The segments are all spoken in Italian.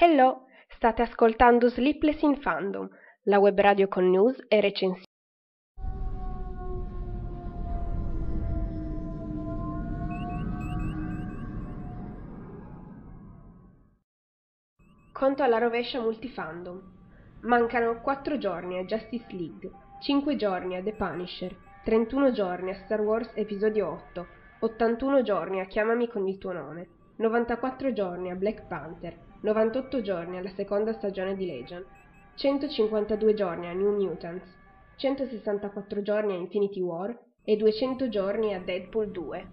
Hello, state ascoltando Sleepless in Fandom, la web radio con news e recensioni. Conto alla rovescia multifandom. Mancano 4 giorni a Justice League, 5 giorni a The Punisher, 31 giorni a Star Wars Episodio 8, 81 giorni a Chiamami con il tuo nome, 94 giorni a Black Panther, 98 giorni alla seconda stagione di Legion, 152 giorni a New Mutants, 164 giorni a Infinity War e 200 giorni a Deadpool 2.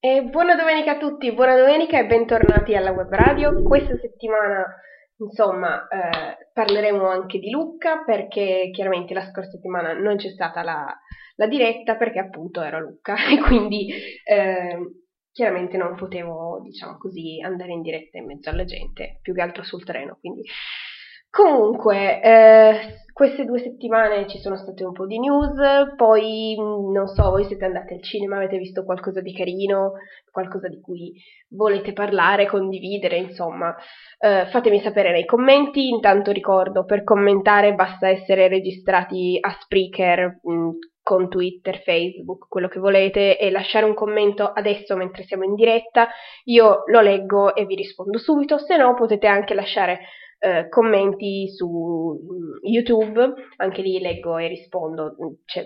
E buona domenica a tutti, buona domenica e bentornati alla web radio. Questa settimana Insomma, eh, parleremo anche di Lucca perché chiaramente la scorsa settimana non c'è stata la, la diretta perché appunto ero a Lucca. E quindi eh, chiaramente non potevo, diciamo così, andare in diretta in mezzo alla gente, più che altro sul treno, quindi Comunque, eh, queste due settimane ci sono state un po' di news, poi mm, non so, voi siete andati al cinema, avete visto qualcosa di carino, qualcosa di cui volete parlare, condividere, insomma, eh, fatemi sapere nei commenti. Intanto ricordo, per commentare basta essere registrati a Spreaker mh, mm, con Twitter, Facebook, quello che volete e lasciare un commento adesso mentre siamo in diretta. Io lo leggo e vi rispondo subito, se no potete anche lasciare eh, commenti su mm, YouTube, anche lì leggo e rispondo. C'è,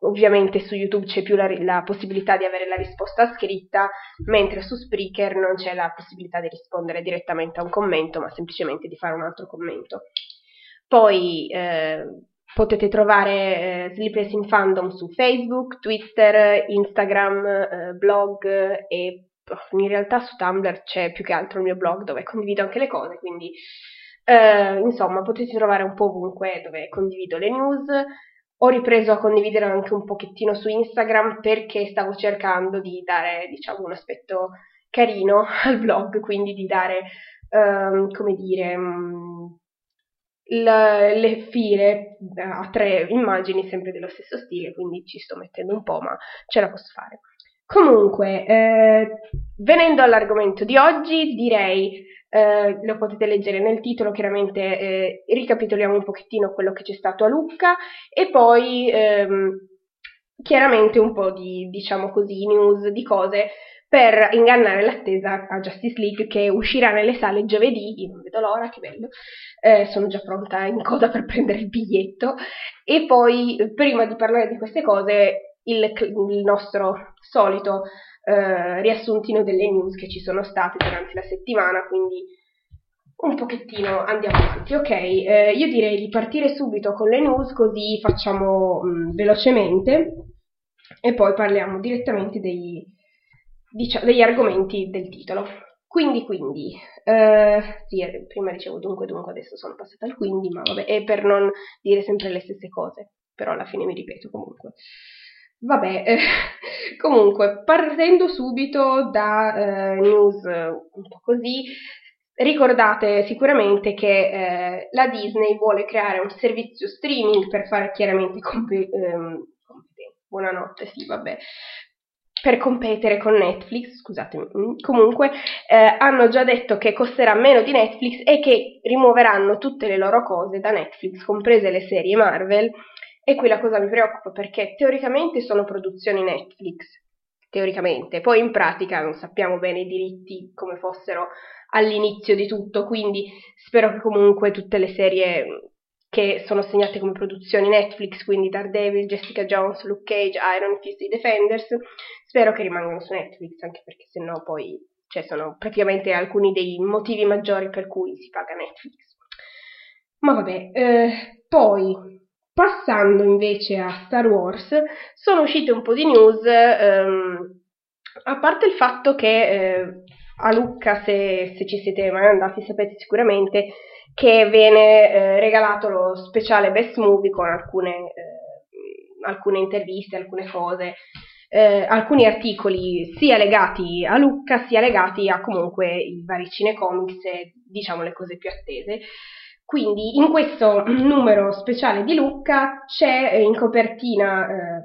ovviamente su YouTube c'è più la, la, possibilità di avere la risposta scritta, mentre su Spreaker non c'è la possibilità di rispondere direttamente a un commento, ma semplicemente di fare un altro commento. Poi eh, potete trovare eh, Sleepless in Fandom su Facebook, Twitter, Instagram, eh, blog e in realtà su Tumblr c'è più che altro il mio blog dove condivido anche le cose, quindi eh, insomma potete trovare un po' ovunque dove condivido le news. Ho ripreso a condividere anche un pochettino su Instagram perché stavo cercando di dare, diciamo, un aspetto carino al blog, quindi di dare, um, come dire, um, le, le file a tre immagini sempre dello stesso stile, quindi ci sto mettendo un po', ma ce la posso fare. Comunque, eh, venendo all'argomento di oggi, direi, eh, lo potete leggere nel titolo, chiaramente eh, ricapitoliamo un pochettino quello che c'è stato a Lucca e poi ehm, chiaramente un po' di, diciamo così, news di cose per ingannare l'attesa a Justice League che uscirà nelle sale giovedì, io non vedo l'ora, che bello, eh, sono già pronta in coda per prendere il biglietto. E poi prima di parlare di queste cose il, il nostro solito eh, riassuntino delle news che ci sono state durante la settimana, quindi un pochettino andiamo avanti. Ok, eh, io direi di partire subito con le news così facciamo mh, mm, velocemente e poi parliamo direttamente dei, diciamo, degli argomenti del titolo. Quindi, quindi, eh, sì, eh, prima dicevo dunque, dunque, adesso sono passata al quindi, ma vabbè, è per non dire sempre le stesse cose, però alla fine mi ripeto comunque. Vabbè, eh, comunque, partendo subito da eh, news un po' così, ricordate sicuramente che eh, la Disney vuole creare un servizio streaming per fare chiaramente comp- ehm, buonanotte, sì, vabbè, per competere con Netflix, scusatemi, mm, comunque eh, hanno già detto che costerà meno di Netflix e che rimuoveranno tutte le loro cose da Netflix, comprese le serie Marvel, e qui la cosa mi preoccupa perché teoricamente sono produzioni Netflix, teoricamente, poi in pratica non sappiamo bene i diritti come fossero all'inizio di tutto, quindi spero che comunque tutte le serie che sono segnate come produzioni Netflix, quindi Daredevil, Jessica Jones, Luke Cage, Iron Fist e Defenders, spero che rimangano su Netflix, anche perché sennò poi cioè, sono praticamente alcuni dei motivi maggiori per cui si paga Netflix. Ma vabbè, eh, poi Passando invece a Star Wars, sono uscite un po' di news, ehm, a parte il fatto che eh, a Lucca, se, se, ci siete mai andati, sapete sicuramente che viene eh, regalato lo speciale Best Movie con alcune, eh, alcune interviste, alcune cose, eh, alcuni articoli sia legati a Lucca sia legati a comunque i vari cinecomics e diciamo le cose più attese. Quindi in questo numero speciale di Lucca c'è in copertina eh,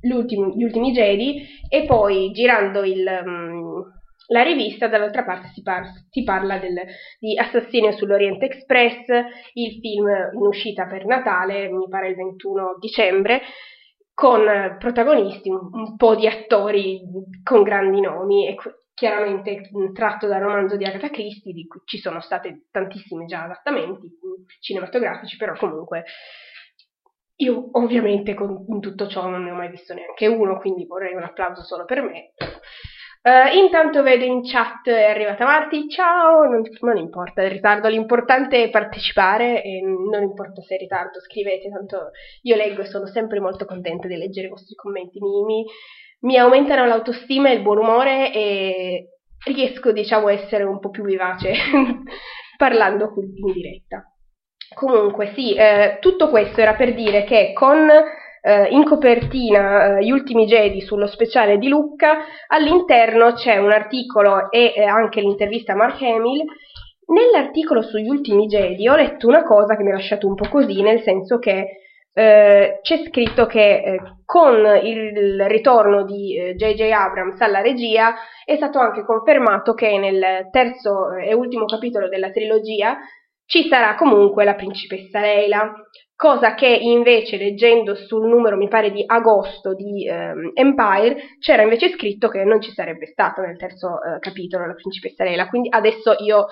gli ultimi Jedi e poi girando il, um, la rivista dall'altra parte si, par- si parla del, di Assassinio sull'Oriente Express, il film in uscita per Natale, mi pare il 21 dicembre, con protagonisti, un, un po' di attori con grandi nomi e chiaramente tratto dal romanzo di Agatha Christie, di cui ci sono state tantissimi già adattamenti cinematografici, però comunque io ovviamente con, in tutto ciò non ne ho mai visto neanche uno, quindi vorrei un applauso solo per me. Uh, intanto vedo in chat è arrivata Marti, ciao, non, non, importa il ritardo, l'importante è partecipare e non importa se è ritardo, scrivete, tanto io leggo e sono sempre molto contenta di leggere i vostri commenti, mi, mi, mi aumentano l'autostima e il buon umore e riesco diciamo a essere un po' più vivace parlando in diretta. Comunque sì, eh, tutto questo era per dire che con eh, in copertina eh, Gli ultimi Jedi sullo speciale di Lucca, all'interno c'è un articolo e eh, anche l'intervista a Mark Hamill. Nell'articolo sugli ultimi Jedi ho letto una cosa che mi ha lasciato un po' così, nel senso che eh, c'è scritto che eh, con il ritorno di J.J. Eh, Abrams alla regia è stato anche confermato che nel terzo e ultimo capitolo della trilogia ci sarà comunque la principessa Leila, cosa che invece leggendo sul numero, mi pare di agosto di ehm, Empire, c'era invece scritto che non ci sarebbe stata nel terzo eh, capitolo la principessa Leila, quindi adesso io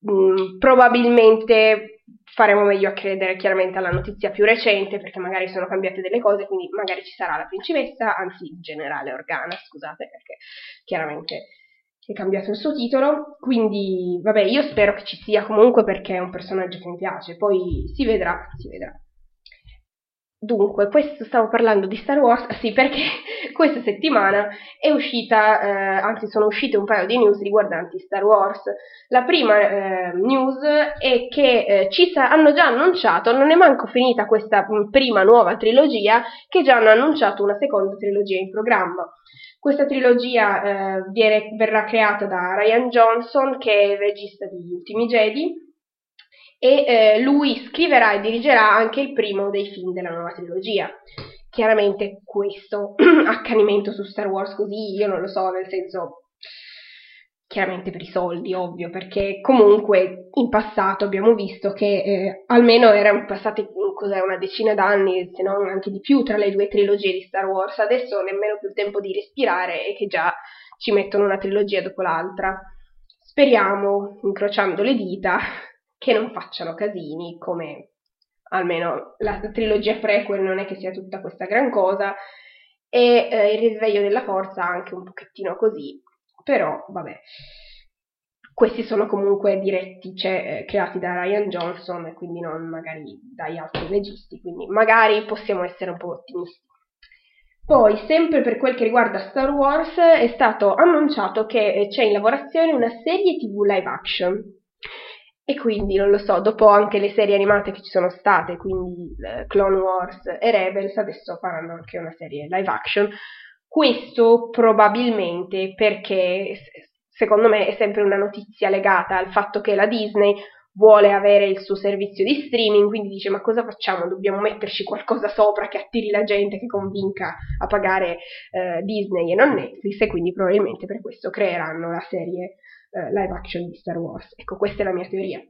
mh, mm, probabilmente faremo meglio a credere chiaramente alla notizia più recente perché magari sono cambiate delle cose, quindi magari ci sarà la principessa, anzi il generale Organa, scusate, perché chiaramente è cambiato il suo titolo, quindi vabbè, io spero che ci sia comunque perché è un personaggio che mi piace, poi si vedrà, si vedrà. Dunque, questo stavo parlando di Star Wars, sì, perché questa settimana è uscita, eh, anzi sono uscite un paio di news riguardanti Star Wars. La prima eh, news è che eh, ci sa- hanno già annunciato, non è manco finita questa mh, prima nuova trilogia, che già hanno annunciato una seconda trilogia in programma. Questa trilogia eh, viene, verrà creata da Ryan Johnson, che è il regista di Ultimi Jedi, e eh, lui scriverà e dirigerà anche il primo dei film della nuova trilogia. Chiaramente questo accanimento su Star Wars così, io non lo so, nel senso chiaramente per i soldi, ovvio, perché comunque in passato abbiamo visto che eh, almeno erano passati una decina d'anni, se non anche di più, tra le due trilogie di Star Wars. Adesso nemmeno più il tempo di respirare e che già ci mettono una trilogia dopo l'altra. Speriamo, incrociando le dita, che non facciano casini come almeno la trilogia prequel non è che sia tutta questa gran cosa e eh, il risveglio della forza anche un pochettino così però vabbè questi sono comunque diretti, cioè, eh, creati da Ryan Johnson e quindi non magari dagli altri registi, quindi magari possiamo essere un po' ottimisti. Poi, sempre per quel che riguarda Star Wars, è stato annunciato che c'è in lavorazione una serie TV live action. E quindi, non lo so, dopo anche le serie animate che ci sono state, quindi eh, Clone Wars e Rebels, adesso faranno anche una serie live action questo probabilmente perché secondo me è sempre una notizia legata al fatto che la Disney vuole avere il suo servizio di streaming, quindi dice ma cosa facciamo? Dobbiamo metterci qualcosa sopra che attiri la gente, che convinca a pagare eh, Disney e non Netflix e quindi probabilmente per questo creeranno la serie eh, live action di Star Wars. Ecco, questa è la mia teoria.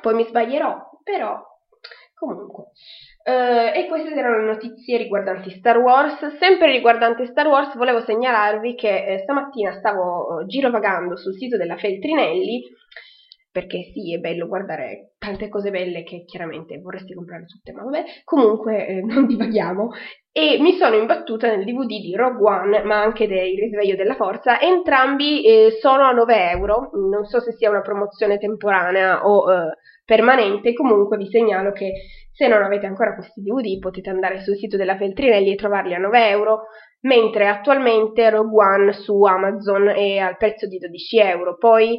Poi mi sbaglierò, però comunque. Uh, e queste erano le notizie riguardanti Star Wars. Sempre riguardante Star Wars, volevo segnalarvi che eh, stamattina stavo eh, girovagando sul sito della Feltrinelli, perché sì, è bello guardare tante cose belle che chiaramente vorresti comprare tutte, ma vabbè, comunque eh, non divaghiamo. E mi sono imbattuta nel DVD di Rogue One, ma anche del Risveglio della Forza. Entrambi eh, sono a 9 euro. Non so se sia una promozione temporanea o eh, permanente. Comunque vi segnalo che se non avete ancora questi DVD potete andare sul sito della Feltrinelli e trovarli a 9 euro, mentre attualmente Rogue One su Amazon è al prezzo di 12 euro. Poi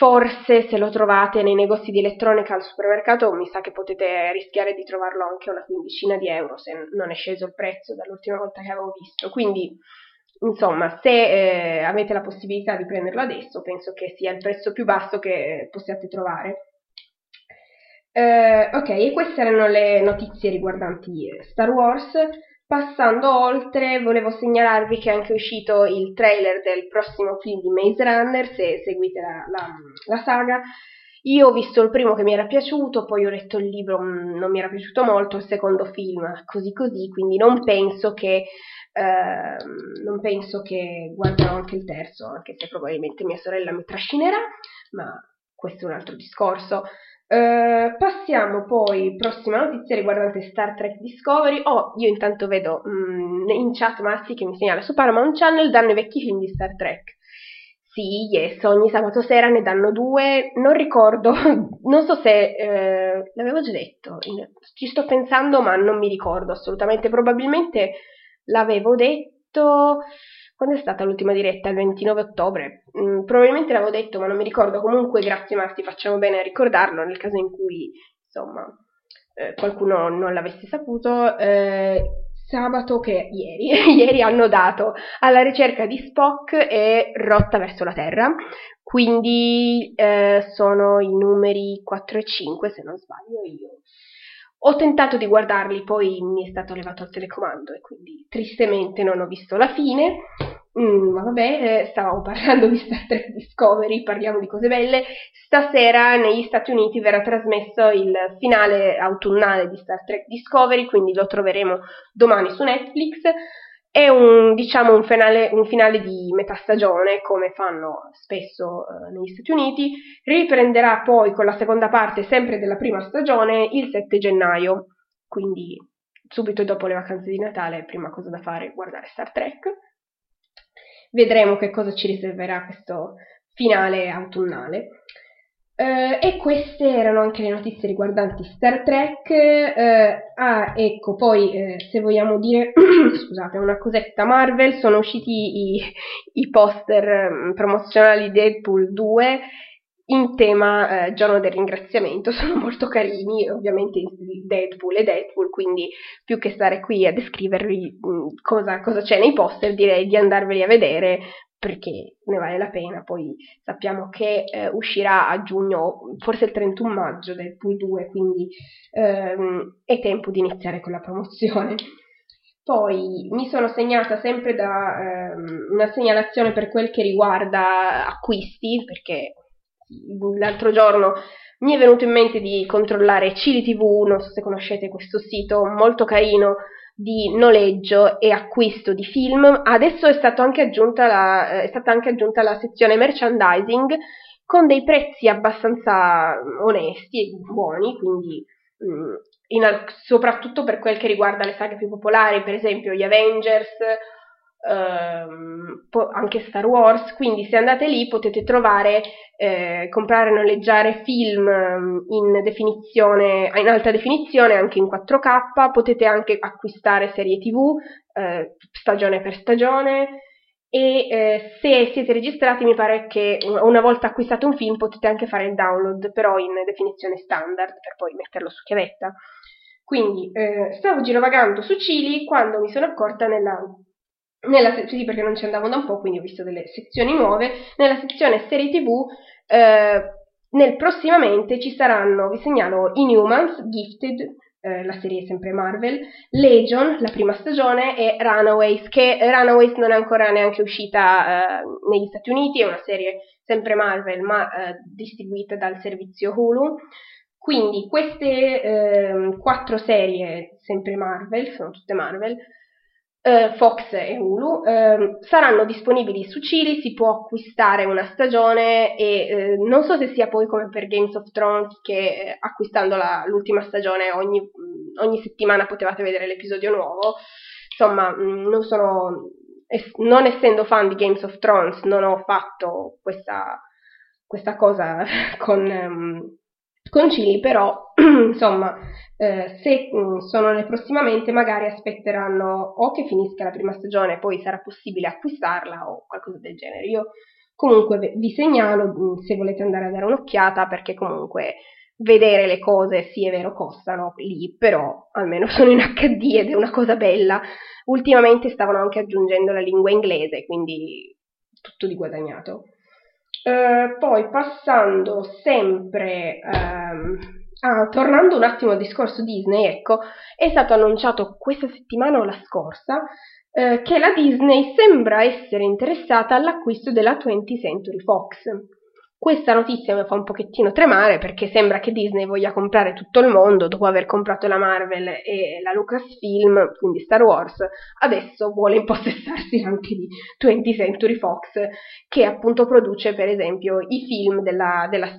forse se lo trovate nei negozi di elettronica al supermercato mi sa che potete rischiare di trovarlo anche una quindicina di euro se non è sceso il prezzo dall'ultima volta che avevo visto. Quindi insomma, se eh, avete la possibilità di prenderlo adesso, penso che sia il prezzo più basso che possiate trovare. Uh, ok, queste erano le notizie riguardanti Star Wars. Passando oltre, volevo segnalarvi che è anche uscito il trailer del prossimo film di Maze Runner, se seguite la, la, la saga. Io ho visto il primo che mi era piaciuto, poi ho letto il libro, mm, non mi era piaciuto molto, il secondo film così così, quindi non penso che, eh, non penso che guarderò anche il terzo, anche se probabilmente mia sorella mi trascinerà, ma questo è un altro discorso. Uh, passiamo poi, prossima notizia riguardante Star Trek Discovery. Oh, io intanto vedo mm, in chat Massi che mi segnala su Paramount Channel danno i vecchi film di Star Trek. Sì, yes, ogni sabato sera ne danno due, non ricordo, non so se eh, l'avevo già detto, ci sto pensando ma non mi ricordo assolutamente, probabilmente l'avevo detto, quando è stata l'ultima diretta? Il 29 ottobre, mm, probabilmente l'avevo detto ma non mi ricordo, comunque grazie Marti, facciamo bene a ricordarlo nel caso in cui insomma eh, qualcuno non l'avesse saputo. Eh, sabato che ieri, ieri hanno dato alla ricerca di Spock e rotta verso la Terra, quindi eh, sono i numeri 4 e 5 se non sbaglio io. Ho tentato di guardarli, poi mi è stato levato il telecomando e quindi tristemente non ho visto la fine. Mm, vabbè, eh, stavamo parlando di Star Trek Discovery, parliamo di cose belle. Stasera negli Stati Uniti verrà trasmesso il finale autunnale di Star Trek Discovery, quindi lo troveremo domani su Netflix. È un, diciamo, un, finale, un finale di metà stagione, come fanno spesso eh, negli Stati Uniti. Riprenderà poi con la seconda parte, sempre della prima stagione, il 7 gennaio. Quindi subito dopo le vacanze di Natale, prima cosa da fare, guardare Star Trek vedremo che cosa ci riserverà questo finale autunnale. Uh, e queste erano anche le notizie riguardanti Star Trek. Uh, ah, ecco, poi uh, se vogliamo dire, scusate, una cosetta Marvel, sono usciti i, i poster um, promozionali Deadpool 2 in tema eh, giorno del ringraziamento, sono molto carini, ovviamente Deadpool e Deadpool, quindi più che stare qui a descrivervi mh, mm, cosa, cosa, c'è nei poster, direi di andarveli a vedere perché ne vale la pena, poi sappiamo che eh, uscirà a giugno, forse il 31 maggio Deadpool 2, quindi ehm, è tempo di iniziare con la promozione. Poi mi sono segnata sempre da ehm, una segnalazione per quel che riguarda acquisti, perché l'altro giorno mi è venuto in mente di controllare Cili TV, non so se conoscete questo sito molto carino di noleggio e acquisto di film. Adesso è, la, è stata anche aggiunta la sezione merchandising con dei prezzi abbastanza onesti e buoni, quindi mm, in, soprattutto per quel che riguarda le saghe più popolari, per esempio gli Avengers ehm, anche Star Wars, quindi se andate lì potete trovare, eh, comprare e noleggiare film ehm, in definizione, in alta definizione, anche in 4K, potete anche acquistare serie tv, eh, stagione per stagione, e eh, se siete registrati mi pare che una volta acquistato un film potete anche fare il download però in definizione standard per poi metterlo su chiavetta. Quindi eh, stavo girovagando su Cili quando mi sono accorta nella nella sì, perché non ci andavo da un po', quindi ho visto delle sezioni nuove, nella sezione serie tv, eh, nel prossimamente ci saranno, vi segnalo, Inhumans, Gifted, eh, la serie sempre Marvel, Legion, la prima stagione, e Runaways, che Runaways non è ancora neanche uscita eh, negli Stati Uniti, è una serie sempre Marvel, ma eh, distribuita dal servizio Hulu. Quindi queste ehm, quattro serie, sempre Marvel, sono tutte Marvel, Uh, Fox e Hulu uh, saranno disponibili su Cili, si può acquistare una stagione e uh, non so se sia poi come per Games of Thrones che eh, acquistando la, l'ultima stagione ogni, ogni, settimana potevate vedere l'episodio nuovo, insomma mh, mm, non sono, es, non essendo fan di Games of Thrones non ho fatto questa, questa cosa con, um, con Cili, però insomma eh, se mh, mm, sono nel prossimamente magari aspetteranno o che finisca la prima stagione poi sarà possibile acquistarla o qualcosa del genere. Io comunque vi segnalo mh, mm, se volete andare a dare un'occhiata perché comunque vedere le cose sì è vero costano lì, però almeno sono in HD ed è una cosa bella. Ultimamente stavano anche aggiungendo la lingua inglese, quindi tutto di guadagnato. Uh, poi passando sempre um, ah, tornando un attimo al discorso Disney, ecco, è stato annunciato questa settimana o la scorsa eh, che la Disney sembra essere interessata all'acquisto della 20th Century Fox. Questa notizia mi fa un pochettino tremare perché sembra che Disney voglia comprare tutto il mondo dopo aver comprato la Marvel e la Lucasfilm, quindi Star Wars, adesso vuole impossessarsi anche di 20th Century Fox che appunto produce per esempio i film della, della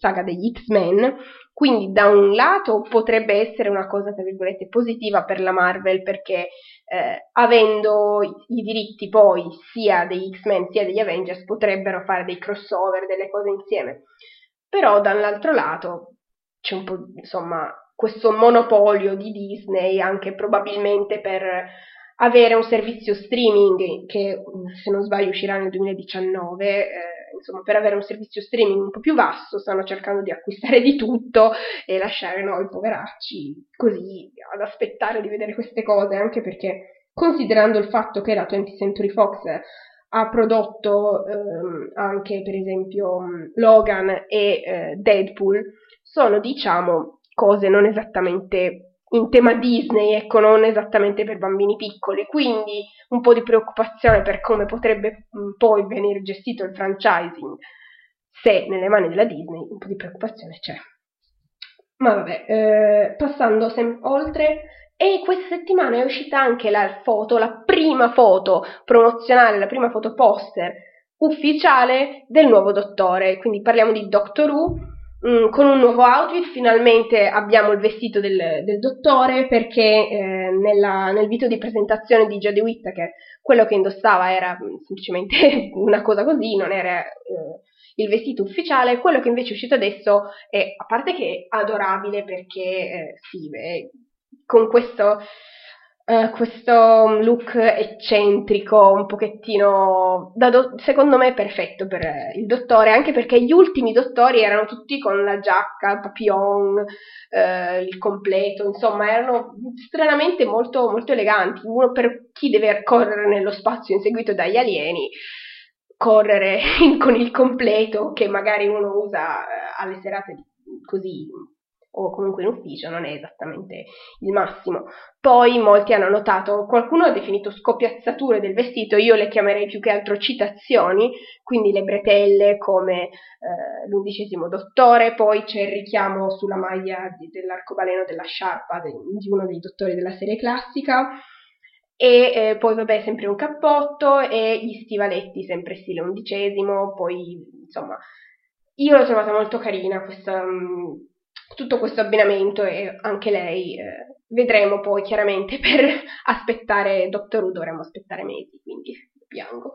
saga degli X-Men. Quindi da un lato potrebbe essere una cosa, tra virgolette, positiva per la Marvel perché eh, avendo i diritti poi sia degli X-Men sia degli Avengers potrebbero fare dei crossover, delle cose insieme. Però dall'altro lato c'è un po' insomma questo monopolio di Disney anche probabilmente per avere un servizio streaming che se non sbaglio uscirà nel 2019 eh, insomma, per avere un servizio streaming un po' più vasto, stanno cercando di acquistare di tutto e lasciare noi poveracci così ad aspettare di vedere queste cose, anche perché considerando il fatto che la 20th Century Fox ha prodotto ehm, anche per esempio Logan e eh, Deadpool, sono diciamo cose non esattamente in tema Disney, ecco, non esattamente per bambini piccoli, quindi un po' di preoccupazione per come potrebbe mm, poi venire gestito il franchising se nelle mani della Disney, un po' di preoccupazione c'è. Ma vabbè, eh, passando sem- oltre, e questa settimana è uscita anche la foto, la prima foto promozionale, la prima foto poster ufficiale del nuovo dottore, quindi parliamo di Doctor Who, Mm, con un nuovo outfit, finalmente abbiamo il vestito del, del dottore perché eh, nella, nel video di presentazione di Jodie Whittaker quello che indossava era mm, semplicemente una cosa così, non era eh, il vestito ufficiale, quello che invece è uscito adesso è, a parte che è adorabile perché eh, sì, beh, con questo Uh, questo look eccentrico, un pochettino, do- secondo me perfetto per il dottore, anche perché gli ultimi dottori erano tutti con la giacca, il papillon, uh, il completo, insomma erano stranamente molto, molto eleganti. Uno per chi deve correre nello spazio inseguito dagli alieni, correre con il completo che magari uno usa uh, alle serate così o comunque in ufficio non è esattamente il massimo. Poi molti hanno notato, qualcuno ha definito scoppiazzature del vestito, io le chiamerei più che altro citazioni, quindi le bretelle come eh, l'undicesimo dottore, poi c'è il richiamo sulla maglia di, dell'arcobaleno della sciarpa de, di uno dei dottori della serie classica, e eh, poi vabbè sempre un cappotto e gli stivaletti sempre stile undicesimo, poi insomma io l'ho trovata molto carina questa... Mh, tutto questo abbinamento e anche lei eh, vedremo poi chiaramente per aspettare Doctor Who dovremo aspettare mesi quindi piango.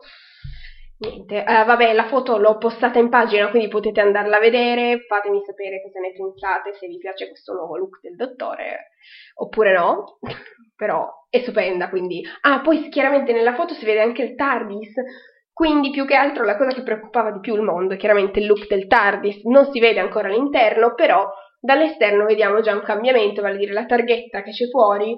Niente uh, vabbè la foto l'ho postata in pagina quindi potete andarla a vedere fatemi sapere cosa ne pensate se vi piace questo nuovo look del dottore oppure no però è stupenda quindi. Ah poi chiaramente nella foto si vede anche il TARDIS quindi più che altro la cosa che preoccupava di più il mondo è chiaramente il look del TARDIS non si vede ancora all'interno però Dall'esterno vediamo già un cambiamento, vale a dire la targhetta che c'è fuori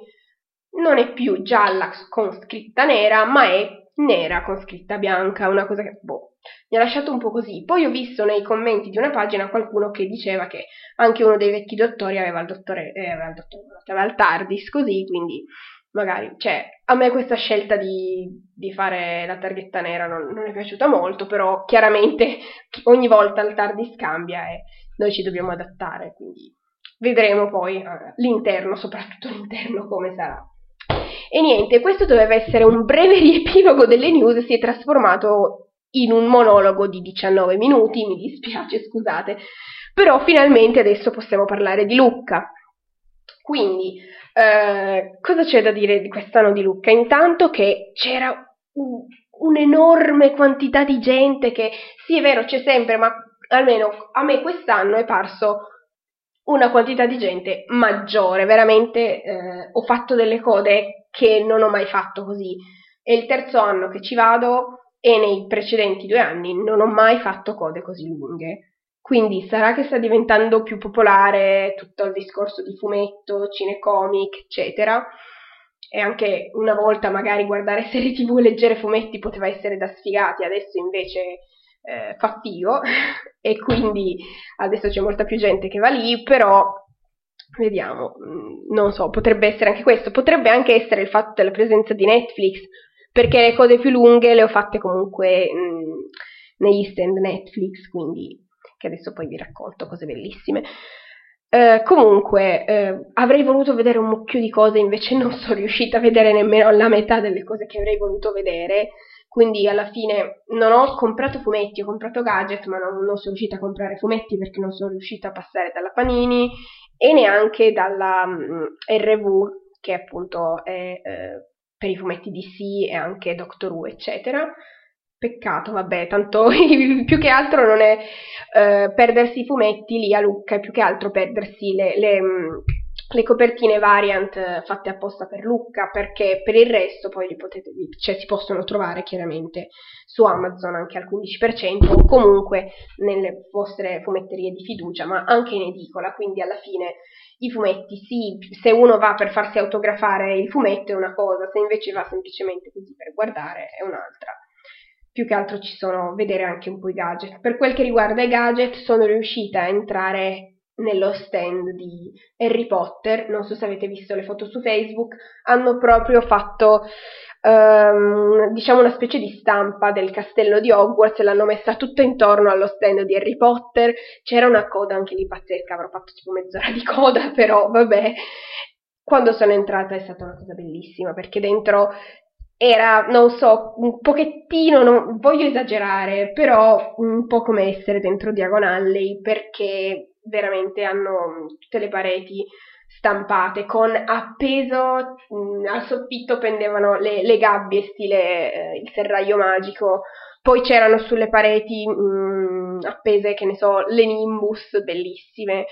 non è più gialla con scritta nera, ma è nera con scritta bianca, una cosa che boh, mi ha lasciato un po' così. Poi ho visto nei commenti di una pagina qualcuno che diceva che anche uno dei vecchi dottori aveva il dottore, eh, aveva il dottore, aveva il TARDIS così, quindi magari, cioè, a me questa scelta di, di fare la targhetta nera non, non, è piaciuta molto, però chiaramente ogni volta il TARDIS cambia e noi ci dobbiamo adattare, quindi vedremo poi eh, l'interno, soprattutto l'interno, come sarà. E niente, questo doveva essere un breve riepilogo delle news, si è trasformato in un monologo di 19 minuti, mi dispiace, scusate, però finalmente adesso possiamo parlare di Lucca. Quindi, eh, cosa c'è da dire di quest'anno di Lucca? Intanto che c'era un, un'enorme quantità di gente che, sì è vero, c'è sempre, ma almeno a me quest'anno è parso una quantità di gente maggiore, veramente eh, ho fatto delle code che non ho mai fatto così. È il terzo anno che ci vado e nei precedenti due anni non ho mai fatto code così lunghe. Quindi sarà che sta diventando più popolare tutto il discorso di fumetto, cinecomic, eccetera. E anche una volta magari guardare serie tv e leggere fumetti poteva essere da sfigati, adesso invece eh, fa e quindi adesso c'è molta più gente che va lì, però Vediamo, mm, non so, potrebbe essere anche questo, potrebbe anche essere il fatto della presenza di Netflix, perché le cose più lunghe le ho fatte comunque mh, mm, negli stand Netflix, quindi che adesso poi vi racconto cose bellissime. Eh, comunque, eh, avrei voluto vedere un mucchio di cose, invece non sono riuscita a vedere nemmeno la metà delle cose che avrei voluto vedere. Quindi alla fine non ho comprato fumetti, ho comprato gadget, ma non, non sono riuscita a comprare fumetti perché non sono riuscita a passare dalla Panini e neanche dalla mh, mm, RV, che appunto è eh, per i fumetti DC e anche Doctor Who, eccetera. Peccato, vabbè, tanto più che altro non è eh, perdersi i fumetti lì a Lucca, è più che altro perdersi le, le, mm, le, copertine variant fatte apposta per Lucca, perché per il resto poi li potete, cioè si possono trovare chiaramente su Amazon anche al 15% o comunque nelle vostre fumetterie di fiducia, ma anche in edicola, quindi alla fine i fumetti, sì, se uno va per farsi autografare il fumetto è una cosa, se invece va semplicemente così per guardare è un'altra più che altro ci sono, vedere anche un po' i gadget. Per quel che riguarda i gadget, sono riuscita a entrare nello stand di Harry Potter, non so se avete visto le foto su Facebook, hanno proprio fatto um, diciamo una specie di stampa del castello di Hogwarts. E l'hanno messa tutto intorno allo stand di Harry Potter, c'era una coda anche lì pazzesca, avrò fatto tipo mezz'ora di coda, però vabbè. Quando sono entrata è stata una cosa bellissima perché dentro era, non so, un pochettino, non voglio esagerare, però un po' come essere dentro Diagon perché veramente hanno tutte le pareti stampate con appeso mh, al soffitto pendevano le, le gabbie stile eh, il serraglio magico poi c'erano sulle pareti mh, appese che ne so le nimbus bellissime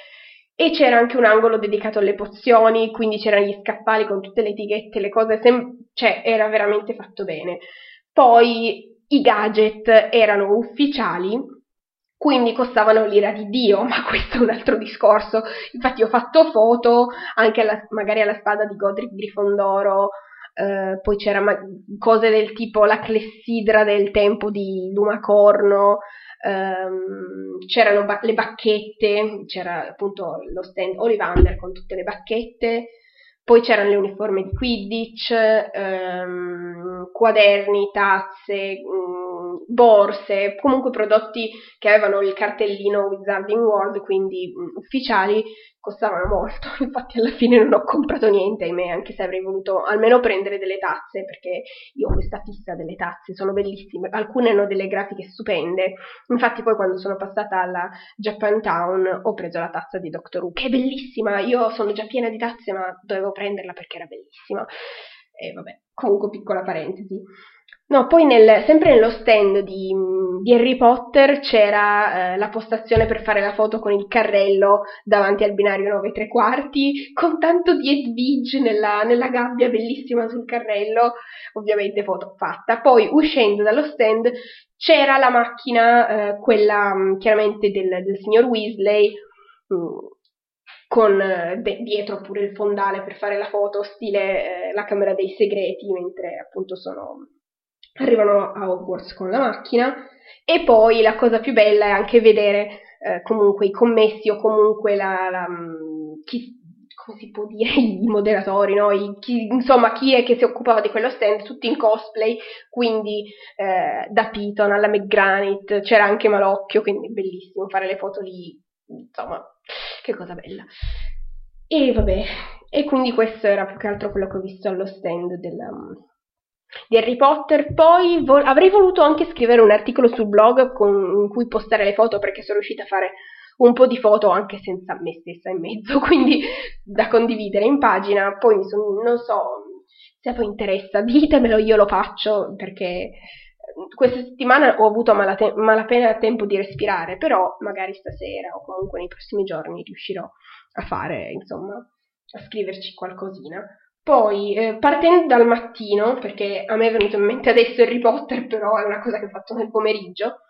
e c'era anche un angolo dedicato alle pozioni, quindi c'erano gli scaffali con tutte le etichette, le cose, sem- cioè era veramente fatto bene. Poi i gadget erano ufficiali, quindi costavano l'ira di Dio, ma questo è un altro discorso. Infatti ho fatto foto anche alla, magari alla spada di Godric Grifondoro, eh, poi c'erano cose del tipo la clessidra del tempo di Lumacorno, ehm, c'erano ba- le bacchette, c'era appunto lo stand Olivander con tutte le bacchette, poi c'erano le uniformi di Quidditch, ehm, quaderni, tazze, mh, mm, borse, comunque prodotti che avevano il cartellino Wizarding World, quindi mh, ufficiali, costavano molto, infatti alla fine non ho comprato niente, ahimè, anche se avrei voluto almeno prendere delle tazze, perché io ho questa fissa delle tazze, sono bellissime, alcune hanno delle grafiche stupende, infatti poi quando sono passata alla Japantown ho preso la tazza di Doctor Who, che è bellissima, io sono già piena di tazze ma dovevo prenderla perché era bellissima, e vabbè, comunque piccola parentesi. No, poi nel, sempre nello stand di, di Harry Potter c'era eh, la postazione per fare la foto con il carrello davanti al binario 9 3 quarti, con tanto di Edwidge nella, nella gabbia bellissima sul carrello, ovviamente foto fatta. Poi uscendo dallo stand c'era la macchina, eh, quella mm, chiaramente del, del signor Weasley, mh, mm, con eh, dietro pure il fondale per fare la foto, stile eh, la Camera dei Segreti, mentre appunto sono arrivano a Hogwarts con la macchina e poi la cosa più bella è anche vedere eh, comunque i commessi o comunque la, la, mm, chi, come si può dire, i moderatori, no? I, chi, insomma chi è che si occupava di quello stand, tutti in cosplay, quindi eh, da Piton alla McGranit, c'era anche Malocchio, quindi bellissimo fare le foto lì, insomma, che cosa bella. E vabbè, e quindi questo era più che altro quello che ho visto allo stand della, di Harry Potter. Poi vo- avrei voluto anche scrivere un articolo sul blog con, in cui postare le foto perché sono riuscita a fare un po' di foto anche senza me stessa in mezzo, quindi da condividere in pagina. Poi mi sono, non so se a voi interessa, ditemelo, io lo faccio perché questa settimana ho avuto malate- malapena tempo di respirare, però magari stasera o comunque nei prossimi giorni riuscirò a fare, insomma, a scriverci qualcosina. Poi, eh, partendo dal mattino, perché a me è venuto in mente adesso Harry Potter, però è una cosa che ho fatto nel pomeriggio,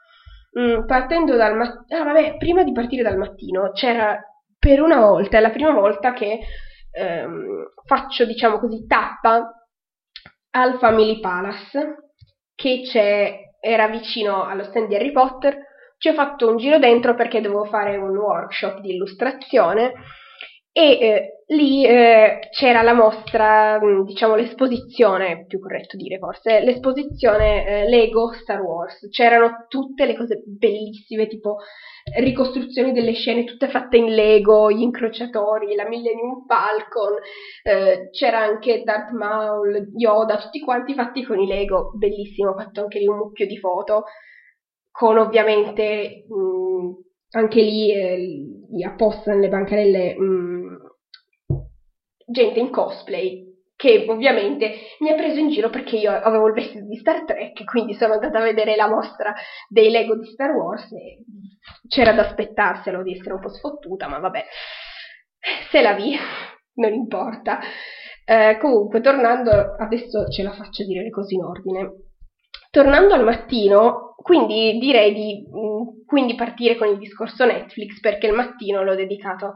mh, mm, partendo dal mattino, ah vabbè, prima di partire dal mattino, c'era per una volta, è la prima volta che ehm, faccio, diciamo così, tappa al Family Palace, che era vicino allo stand di Harry Potter, ci ho fatto un giro dentro perché dovevo fare un workshop di illustrazione e eh, lì eh, c'era la mostra, mm, diciamo l'esposizione, più corretto dire forse, l'esposizione eh, Lego Star Wars. C'erano tutte le cose bellissime, tipo ricostruzioni delle scene tutte fatte in Lego, gli incrociatori, la Millennium Falcon, eh, c'era anche Darth Maul, Yoda, tutti quanti fatti con i Lego, bellissimo, ho fatto anche lì un mucchio di foto, con ovviamente mh, mm, anche lì eh, apposta nelle bancarelle mh, mm, gente in cosplay che ovviamente mi ha preso in giro perché io avevo il vestito di Star Trek, quindi sono andata a vedere la mostra dei Lego di Star Wars e c'era da aspettarselo di essere un po' sfottuta, ma vabbè, se la vi, non importa. Eh, comunque, tornando, adesso ce la faccio dire le cose in ordine. Tornando al mattino, quindi direi di mh, quindi partire con il discorso Netflix perché il mattino l'ho dedicato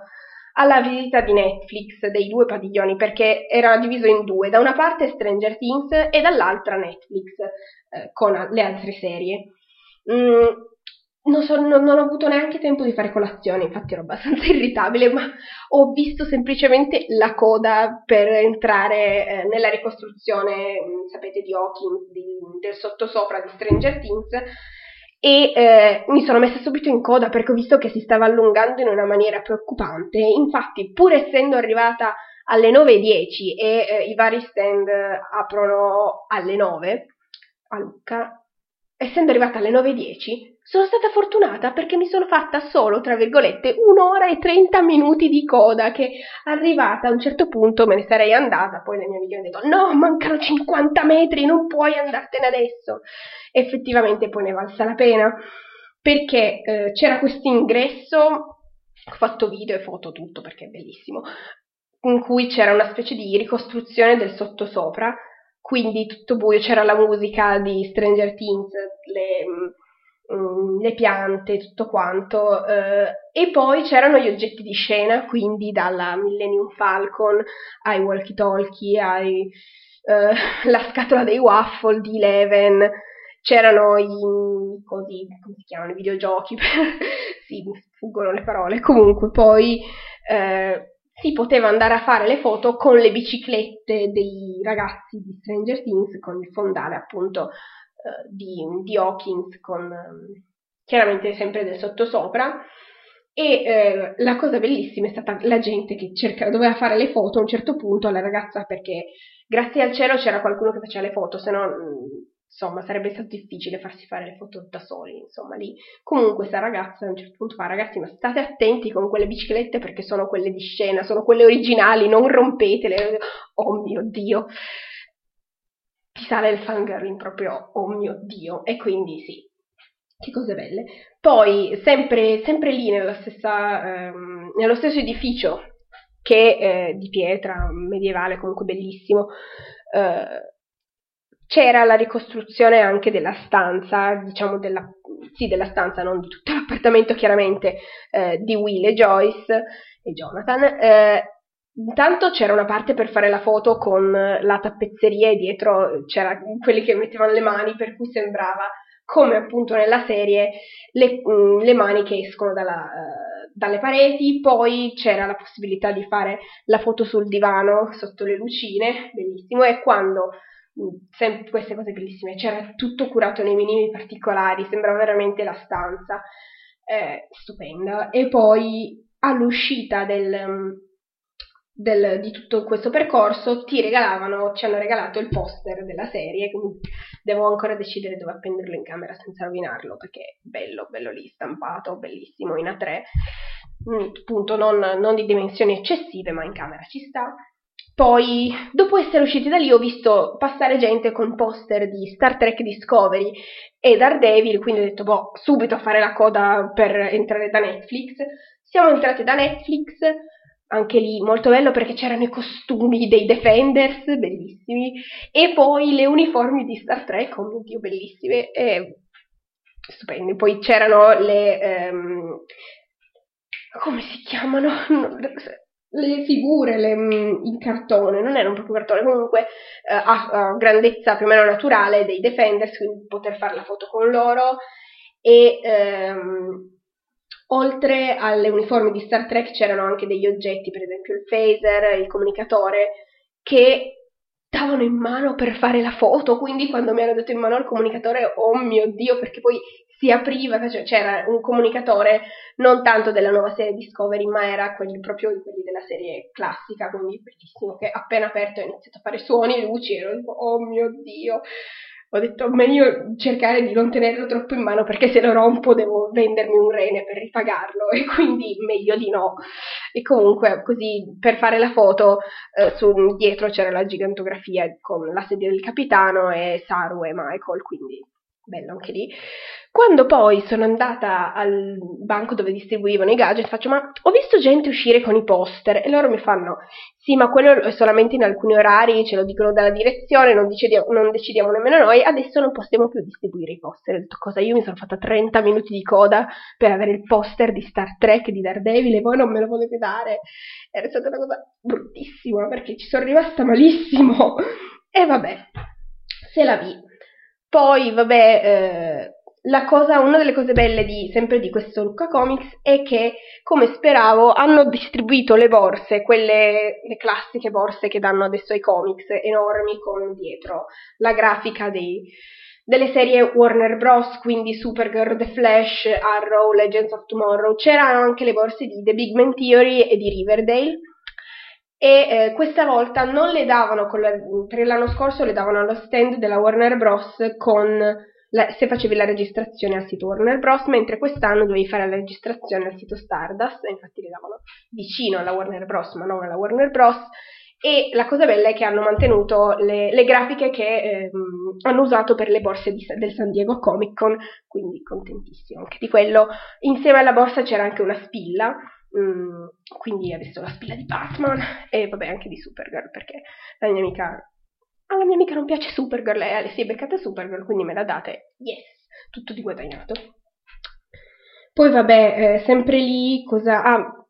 alla visita di Netflix dei due padiglioni perché era diviso in due, da una parte Stranger Things e dall'altra Netflix eh, con le altre serie. Mm, non, so, non, non, ho avuto neanche tempo di fare colazione, infatti ero abbastanza irritabile, ma ho visto semplicemente la coda per entrare eh, nella ricostruzione, mm, sapete, di Hawking, di, del sottosopra di Stranger Things e eh, mi sono messa subito in coda perché ho visto che si stava allungando in una maniera preoccupante. Infatti, pur essendo arrivata alle 9.10 e eh, i vari stand aprono alle 9 a Lucca, essendo arrivata alle 9.10, sono stata fortunata perché mi sono fatta solo, tra virgolette, un'ora e 30 minuti di coda che arrivata a un certo punto me ne sarei andata, poi le mie amiche mi detto no, mancano 50 metri, non puoi andartene adesso. Effettivamente poi ne valsa la pena perché eh, c'era questo ingresso, ho fatto video e foto tutto perché è bellissimo, in cui c'era una specie di ricostruzione del sottosopra, quindi tutto buio, c'era la musica di Stranger Things, le Mm, le piante, tutto quanto, eh, e poi c'erano gli oggetti di scena, quindi dalla Millennium Falcon ai walkie-talkie, ai, eh, la scatola dei waffle di Eleven, c'erano i, così, come si chiamano, i videogiochi, sì, mi sfuggono le parole, comunque poi eh, si poteva andare a fare le foto con le biciclette dei ragazzi di Stranger Things, con il fondale appunto eh, di, di, Hawkins con ehm, chiaramente sempre del sottosopra. E eh, la cosa bellissima è stata la gente che cerca, doveva fare le foto a un certo punto alla ragazza perché grazie al cielo c'era qualcuno che faceva le foto, se no mm, insomma sarebbe stato difficile farsi fare le foto da soli, insomma lì. Comunque questa ragazza a un certo punto fa ragazzi ma state attenti con quelle biciclette perché sono quelle di scena, sono quelle originali, non rompetele. Oh mio Dio ti sale il fangirling proprio, oh mio Dio, e quindi sì, che cose belle. Poi, sempre, sempre lì stessa, ehm, nello stesso edificio, che eh, di pietra, medievale, comunque bellissimo, eh, c'era la ricostruzione anche della stanza, diciamo della, sì, della stanza, non di tutto l'appartamento chiaramente, eh, di Will e Joyce e Jonathan, eh, Intanto c'era una parte per fare la foto con la tappezzeria e dietro c'era quelli che mettevano le mani per cui sembrava come appunto nella serie le, mm, le mani che escono dalla, uh, dalle pareti, poi c'era la possibilità di fare la foto sul divano sotto le lucine, bellissimo, e quando sempre queste cose bellissime, c'era tutto curato nei minimi particolari, sembrava veramente la stanza, eh, stupenda. E poi all'uscita del del, di tutto questo percorso ti regalavano, ci hanno regalato il poster della serie, quindi devo ancora decidere dove appenderlo in camera senza rovinarlo, perché è bello, bello lì, stampato, bellissimo, in A3, mm, appunto non, non di dimensioni eccessive, ma in camera ci sta. Poi, dopo essere usciti da lì, ho visto passare gente con poster di Star Trek Discovery e Daredevil, quindi ho detto, boh, subito a fare la coda per entrare da Netflix. Siamo entrati da Netflix, anche lì molto bello perché c'erano i costumi dei Defenders, bellissimi, e poi le uniformi di Star Trek, oh mio Dio, bellissime, e stupendi. Poi c'erano le... Um, come si chiamano? Le figure le, mm, in cartone, non erano proprio cartone, comunque eh, a, a, grandezza più o meno naturale dei Defenders, quindi poter fare la foto con loro. E ehm, oltre alle uniformi di Star Trek c'erano anche degli oggetti, per esempio il phaser, il comunicatore, che davano in mano per fare la foto, quindi quando mi hanno dato in mano il comunicatore, oh mio Dio, perché poi si apriva, cioè c'era un comunicatore non tanto della nuova serie Discovery, ma era quelli, proprio quelli della serie classica, quindi bellissimo, che appena aperto ha iniziato a fare suoni e luci, ero tipo, oh mio Dio, ho detto meglio cercare di non tenerlo troppo in mano perché se lo rompo devo vendermi un rene per ripagarlo e quindi meglio di no. E comunque così per fare la foto eh, su, dietro c'era la gigantografia con la sedia del capitano e Saru e Michael, quindi bello anche lì. Quando poi sono andata al banco dove distribuivano i gadget, faccio: Ma ho visto gente uscire con i poster e loro mi fanno: Sì, ma quello è solamente in alcuni orari, ce lo dicono dalla direzione, non decidiamo, non decidiamo nemmeno noi. Adesso non possiamo più distribuire i poster. Ho detto: Cosa? Io mi sono fatta 30 minuti di coda per avere il poster di Star Trek di Daredevil e voi non me lo volete dare. Era stata una cosa bruttissima perché ci sono rimasta malissimo. E vabbè, se la vi. Poi, vabbè. Eh, Cosa, una delle cose belle di, sempre di questo Lucca Comics è che, come speravo, hanno distribuito le borse, quelle le classiche borse che danno adesso ai comics, enormi con dietro la grafica dei, delle serie Warner Bros., quindi Supergirl, The Flash, Arrow, Legends of Tomorrow. C'erano anche le borse di The Big Man Theory e di Riverdale. E eh, questa volta non le davano, la, per l'anno scorso le davano allo stand della Warner Bros. la, se facevi la registrazione al sito Warner Bros., mentre quest'anno dovevi fare la registrazione al sito Stardust, infatti le davano vicino alla Warner Bros., ma non alla Warner Bros., e la cosa bella è che hanno mantenuto le, le grafiche che ehm, hanno usato per le borse di, del San Diego Comic Con, quindi contentissimo anche di quello. Insieme alla borsa c'era anche una spilla, mm, quindi adesso la spilla di Batman e vabbè anche di Supergirl perché la mia amica alla mia amica non piace Supergirl e si è beccata Supergirl, quindi me la date. Yes, tutto di guadagnato. Poi vabbè, eh, sempre lì, cosa... Ah,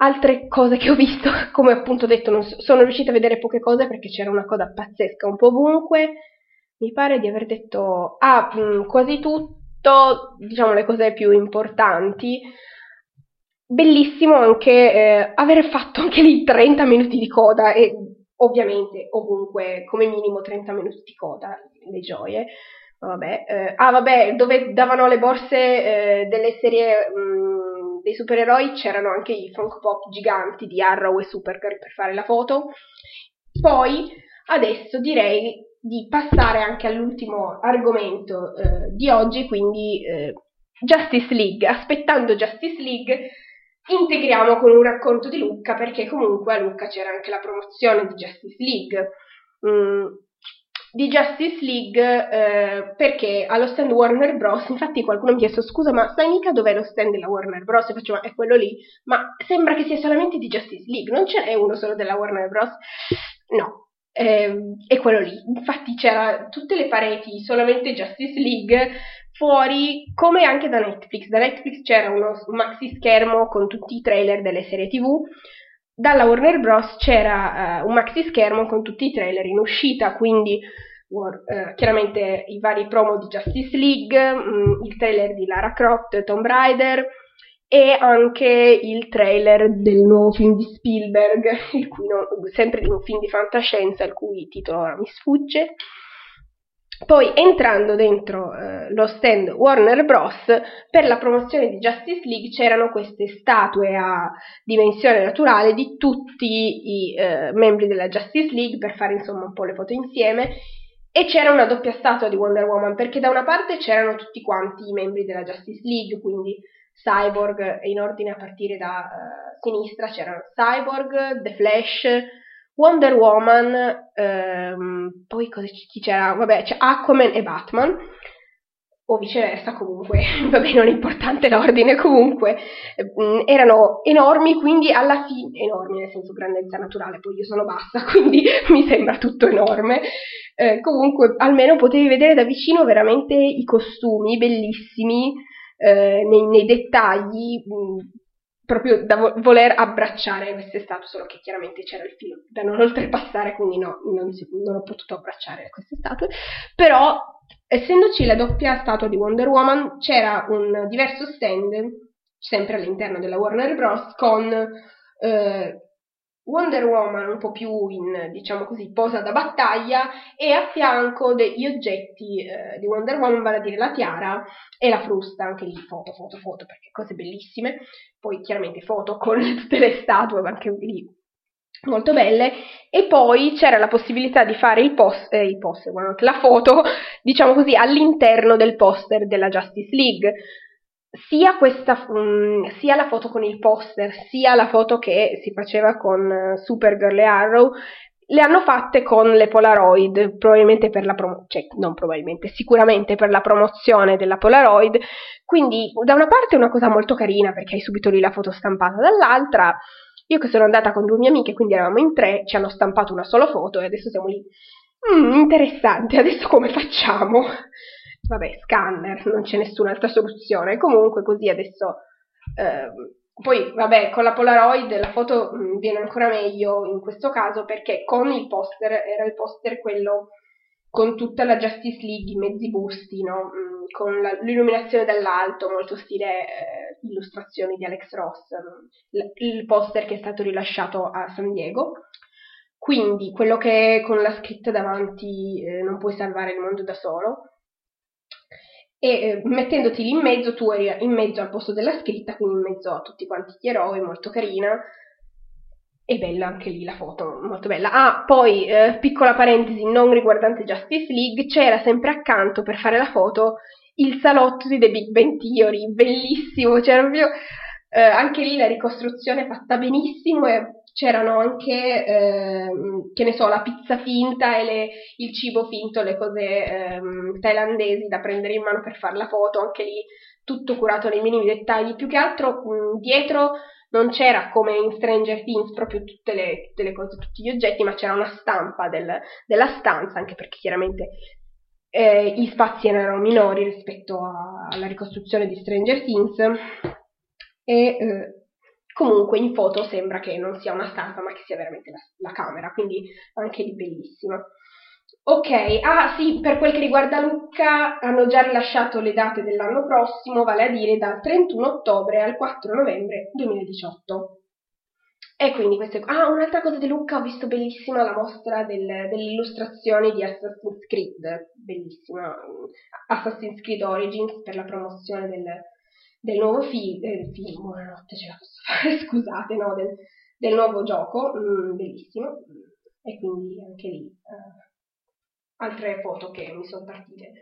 altre cose che ho visto, come appunto detto, non so, sono riuscita a vedere poche cose perché c'era una coda pazzesca un po' ovunque. Mi pare di aver detto, ah, mh, mm, quasi tutto, diciamo le cose più importanti. Bellissimo anche eh, aver fatto anche lì 30 minuti di coda e ovviamente ovunque come minimo 30 minuti di coda, le gioie. Vabbè, eh, ah vabbè, dove davano le borse eh, delle serie mh, mm, dei supereroi c'erano anche i Funko Pop giganti di Arrow e Supergirl per fare la foto. Poi adesso direi di passare anche all'ultimo argomento eh, di oggi, quindi eh, Justice League. Aspettando Justice League integriamo con un racconto di Lucca perché comunque a Lucca c'era anche la promozione di Justice League. Mm, di Justice League eh, perché allo stand Warner Bros. Infatti qualcuno mi ha chiesto scusa ma sai mica dov'è lo stand della Warner Bros? E faccio ma è quello lì, ma sembra che sia solamente di Justice League, non ce n'è uno solo della Warner Bros? No, eh, è quello lì. Infatti c'era tutte le pareti solamente Justice League fuori come anche da Netflix. Da Netflix c'era uno, un maxi schermo con tutti i trailer delle serie TV. Dalla Warner Bros. c'era uh, un maxi schermo con tutti i trailer in uscita, quindi uh, chiaramente i vari promo di Justice League, um, il trailer di Lara Croft, Tomb Raider e anche il trailer del nuovo film di Spielberg, il cui no, sempre un film di fantascienza il cui titolo ora mi sfugge. Poi entrando dentro eh, lo stand Warner Bros. per la promozione di Justice League c'erano queste statue a dimensione naturale di tutti i eh, membri della Justice League per fare insomma un po' le foto insieme e c'era una doppia statua di Wonder Woman perché da una parte c'erano tutti quanti i membri della Justice League, quindi Cyborg in ordine a partire da uh, sinistra c'erano Cyborg, The Flash, Wonder Woman, ehm, poi cosa, chi c'era? Vabbè, c'è Aquaman e Batman, o viceversa comunque, vabbè non è importante l'ordine, comunque. Mh, mm, erano enormi, quindi alla fine, enormi nel senso grandezza naturale, poi io sono bassa, quindi mi sembra tutto enorme, eh, comunque almeno potevi vedere da vicino veramente i costumi bellissimi, eh, nei, nei, dettagli, mh, mm, proprio da vo- voler abbracciare queste statue, solo che chiaramente c'era il filo da non oltrepassare, quindi no, non, si, non ho potuto abbracciare queste statue, però essendoci la doppia statua di Wonder Woman c'era un diverso stand sempre all'interno della Warner Bros. con eh, Wonder Woman un po' più in, diciamo così, posa da battaglia e a fianco degli oggetti eh, di Wonder Woman, vale a dire la tiara e la frusta, anche lì foto, foto, foto, perché cose bellissime. Poi chiaramente foto con tutte le statue, anche lì molto belle. E poi c'era la possibilità di fare il post, eh, il poster, la foto, diciamo così, all'interno del poster della Justice League sia, questa, um, sia la foto con il poster, sia la foto che si faceva con uh, Supergirl e Arrow, le hanno fatte con le Polaroid, probabilmente per la promozione, cioè non probabilmente, sicuramente per la promozione della Polaroid. Quindi da una parte è una cosa molto carina perché hai subito lì la foto stampata, dall'altra io che sono andata con due mie amiche, quindi eravamo in tre, ci hanno stampato una sola foto e adesso siamo lì. Mm, interessante, adesso come facciamo? Vabbè, scanner, non c'è nessun'altra soluzione. Comunque così adesso... Eh, poi, vabbè, con la Polaroid la foto mh, mm, viene ancora meglio in questo caso perché con il poster, era il poster quello con tutta la Justice League, i mezzi busti, no? mm, con la, l'illuminazione dall'alto, molto stile eh, illustrazioni di Alex Ross, mm, l- il poster che è stato rilasciato a San Diego. Quindi quello che con la scritta davanti eh, non puoi salvare il mondo da solo, e eh, mettendoti lì in mezzo, tu eri in mezzo al posto della scritta, quindi in mezzo a tutti quanti gli eroi, molto carina. E bella anche lì la foto, molto bella. Ah, poi, eh, piccola parentesi non riguardante Justice League, c'era sempre accanto per fare la foto il salotto di The Big Bang Theory, bellissimo, c'era proprio eh, anche lì la ricostruzione fatta benissimo e c'erano anche, eh, che ne so, la pizza finta e le, il cibo finto, le cose eh, thailandesi da prendere in mano per fare la foto, anche lì tutto curato nei minimi dettagli. Più che altro mh, dietro non c'era come in Stranger Things proprio tutte le, tutte le cose, tutti gli oggetti, ma c'era una stampa del, della stanza, anche perché chiaramente eh, gli spazi erano minori rispetto a, alla ricostruzione di Stranger Things. E eh, Comunque in foto sembra che non sia una stampa ma che sia veramente la, la camera, quindi anche lì bellissima. Ok, ah sì, per quel che riguarda Lucca hanno già rilasciato le date dell'anno prossimo, vale a dire dal 31 ottobre al 4 novembre 2018. E quindi queste... Ah, un'altra cosa di Lucca, ho visto bellissima la mostra del, delle illustrazioni di Assassin's Creed, bellissima, Assassin's Creed Origins per la promozione del, del nuovo fi- del film, buonanotte ce la posso fare, scusate, no, del, del nuovo gioco, mm, bellissimo, e quindi anche lì uh, altre foto che mi sono partite.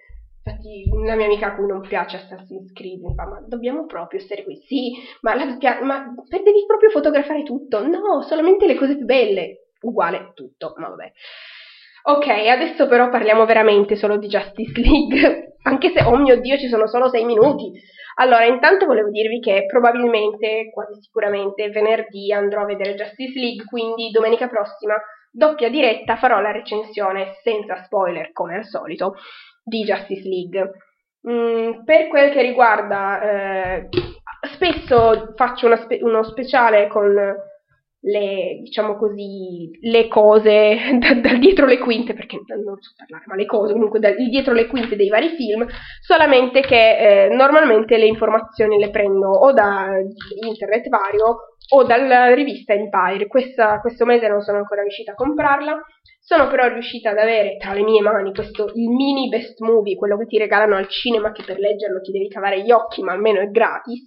Infatti una mia amica a cui non piace Assassin's Creed mi fa, ma dobbiamo proprio stare qui? Sì, ma, la, ma devi proprio fotografare tutto? No, solamente le cose più belle, uguale tutto, ma vabbè. Ok, adesso però parliamo veramente solo di Justice League, anche se, oh mio Dio, ci sono solo sei minuti. Allora, intanto volevo dirvi che probabilmente, quasi sicuramente, venerdì andrò a vedere Justice League, quindi domenica prossima, doppia diretta, farò la recensione senza spoiler, come al solito, di Justice League. Mm, per quel che riguarda, eh, spesso faccio spe- uno speciale con le, diciamo così, le cose da, da, dietro le quinte, perché non so parlare, ma le cose comunque da, dietro le quinte dei vari film, solamente che eh, normalmente le informazioni le prendo o da internet vario o dalla rivista Empire. Questa, questo mese non sono ancora riuscita a comprarla, sono però riuscita ad avere tra le mie mani questo, il mini best movie, quello che ti regalano al cinema, che per leggerlo ti devi cavare gli occhi, ma almeno è gratis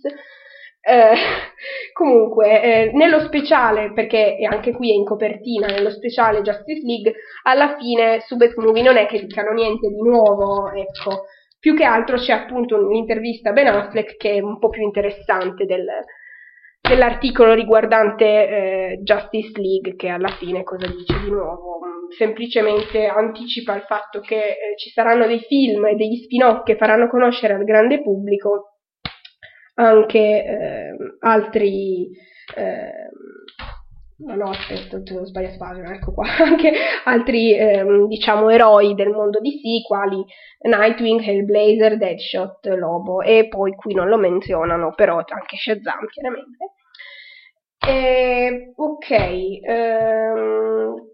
eh, comunque, eh, nello speciale, perché anche qui è in copertina, nello speciale Justice League, alla fine su Best Movie non è che dicano niente di nuovo, ecco. Più che altro c'è appunto un'intervista a Ben Affleck che è un po' più interessante del, dell'articolo riguardante eh, Justice League, che alla fine cosa dice di nuovo? Semplicemente anticipa il fatto che eh, ci saranno dei film e degli spin-off che faranno conoscere al grande pubblico anche eh, altri eh, no, aspetta, ho sbagliato pagina, ecco qua, anche altri, ehm, diciamo, eroi del mondo DC, quali Nightwing, Hellblazer, Deadshot, Lobo, e poi qui non lo menzionano, però anche Shazam, chiaramente. E, ok, ehm,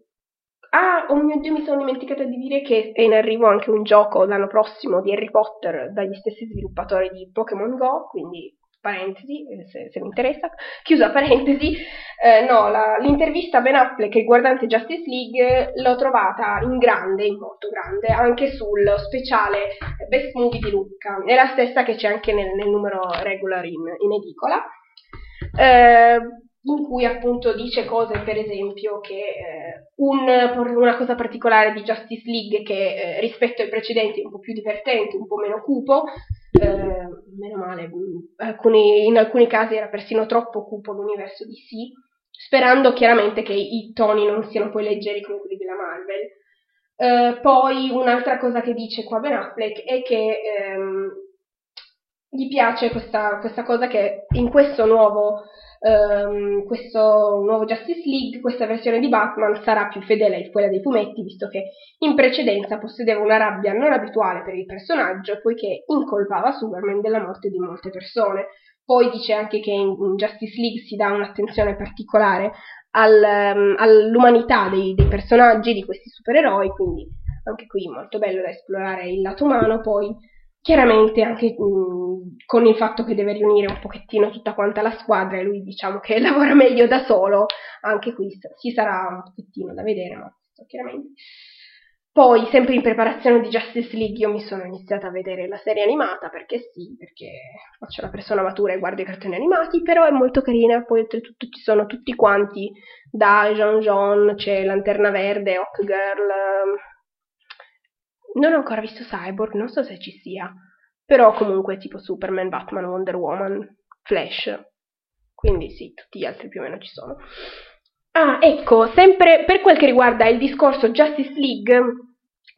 Ah, oh mio Dio, mi sono dimenticata di dire che è in arrivo anche un gioco l'anno prossimo di Harry Potter dagli stessi sviluppatori di Pokémon Go, quindi parentesi, eh, se, se mi interessa, chiusa parentesi, eh, no, la, l'intervista a Ben Affleck riguardante Justice League l'ho trovata in grande, in molto grande, anche sul speciale Best Movie di Lucca, è la stessa che c'è anche nel, nel numero regular in, in edicola. Eh, in cui appunto dice cose, per esempio, che eh, un, una cosa particolare di Justice League che eh, rispetto ai precedenti è un po' più divertente, un po' meno cupo, eh, meno male, alcuni, in alcuni casi era persino troppo cupo l'universo DC, sperando chiaramente che i toni non siano poi leggeri come quelli della Marvel. Eh, poi un'altra cosa che dice qua Ben Affleck è che ehm, gli piace questa, questa cosa che in questo nuovo um, questo nuovo Justice League, questa versione di Batman sarà più fedele a quella dei fumetti, visto che in precedenza possedeva una rabbia non abituale per il personaggio, poiché incolpava Superman della morte di molte persone. Poi dice anche che in Justice League si dà un'attenzione particolare al, um, all'umanità dei, dei personaggi, di questi supereroi, quindi anche qui molto bello da esplorare il lato umano. Poi Chiaramente anche mh, con il fatto che deve riunire un pochettino tutta quanta la squadra e lui diciamo che lavora meglio da solo, anche qui ci sarà un pochettino da vedere, ma chiaramente. Poi, sempre in preparazione di Justice League, io mi sono iniziata a vedere la serie animata, perché sì, perché faccio la persona matura e guardo i cartoni animati, però è molto carina, poi oltretutto ci sono tutti quanti, da Jean Jean, c'è Lanterna Verde, Hawk Girl, non ho ancora visto Cyborg, non so se ci sia, però comunque tipo Superman, Batman, Wonder Woman, Flash. Quindi sì, tutti gli altri più o meno ci sono. Ah, ecco, sempre per quel che riguarda il discorso Justice League,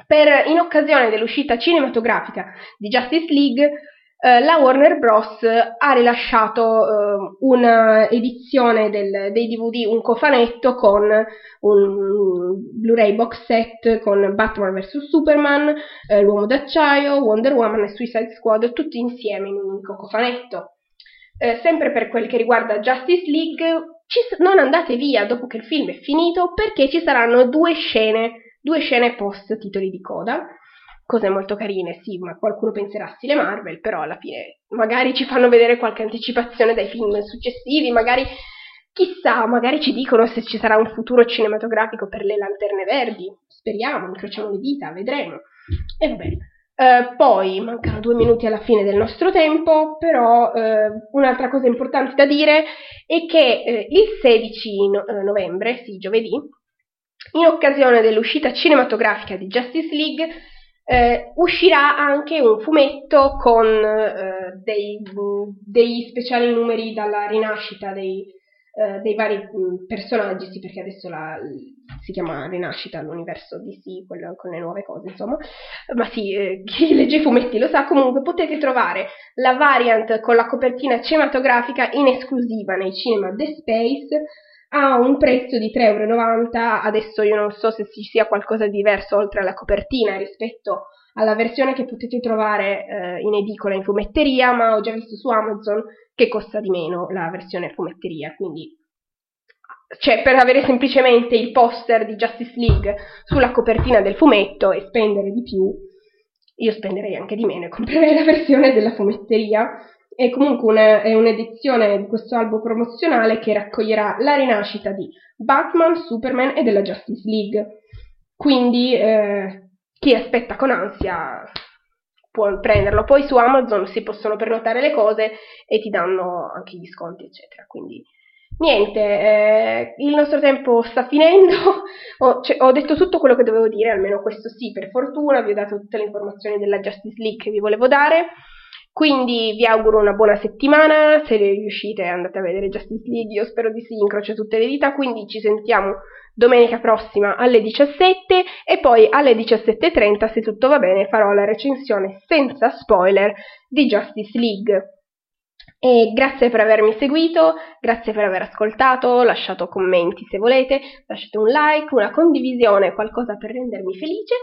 per, in occasione dell'uscita cinematografica di Justice League, eh, la Warner Bros. ha rilasciato eh, un'edizione dei DVD, un cofanetto con un Blu-ray box set con Batman vs Superman, eh, L'Uomo d'Acciaio, Wonder Woman e Suicide Squad, tutti insieme in un unico cofanetto. Eh, sempre per quel che riguarda Justice League, ci, non andate via dopo che il film è finito perché ci saranno due scene, due scene post titoli di coda cose molto carine, sì, ma qualcuno penserà stile Marvel, però alla fine magari ci fanno vedere qualche anticipazione dai film successivi, magari chissà, magari ci dicono se ci sarà un futuro cinematografico per le lanterne verdi, speriamo, incrociamo le dita, vedremo. E vabbè. Uh, poi mancano due minuti alla fine del nostro tempo, però uh, un'altra cosa importante da dire è che uh, il 16 no- novembre, sì, giovedì, in occasione dell'uscita cinematografica di Justice League, eh, uscirà anche un fumetto con eh, dei, dei, speciali numeri dalla rinascita dei, eh, dei vari mh, personaggi, sì, perché adesso la, si chiama Rinascita l'universo DC, quello con le nuove cose, insomma. Ma sì, eh, chi legge i fumetti lo sa, comunque potete trovare la variant con la copertina cinematografica in esclusiva nei cinema The Space ha un prezzo di 3,90 euro. Adesso io non so se ci sia qualcosa di diverso oltre alla copertina rispetto alla versione che potete trovare eh, in edicola in fumetteria, ma ho già visto su Amazon che costa di meno la versione fumetteria, quindi cioè per avere semplicemente il poster di Justice League sulla copertina del fumetto e spendere di più, io spenderei anche di meno e comprerei la versione della fumetteria è comunque una, è un'edizione di questo albo promozionale che raccoglierà la rinascita di Batman, Superman e della Justice League. Quindi eh, chi aspetta con ansia può prenderlo. Poi su Amazon si possono prenotare le cose e ti danno anche gli sconti, eccetera. Quindi niente, eh, il nostro tempo sta finendo. ho, cioè, ho, detto tutto quello che dovevo dire, almeno questo sì, per fortuna. Vi ho dato tutte le informazioni della Justice League che vi volevo dare. Quindi vi auguro una buona settimana, se riuscite andate a vedere Justice League, io spero di sì, incrocio tutte le dita, quindi ci sentiamo domenica prossima alle 17 e poi alle 17.30, se tutto va bene, farò la recensione senza spoiler di Justice League. E grazie per avermi seguito, grazie per aver ascoltato, lasciato commenti se volete, lasciate un like, una condivisione, qualcosa per rendermi felice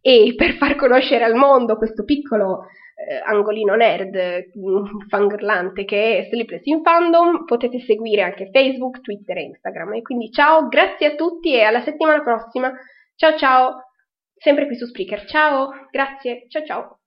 e per far conoscere al mondo questo piccolo eh, angolino nerd mm, fangirlante che è Sleepless in Fandom, potete seguire anche Facebook, Twitter e Instagram. E quindi ciao, grazie a tutti e alla settimana prossima. Ciao ciao, sempre qui su Spreaker. Ciao, grazie, ciao ciao.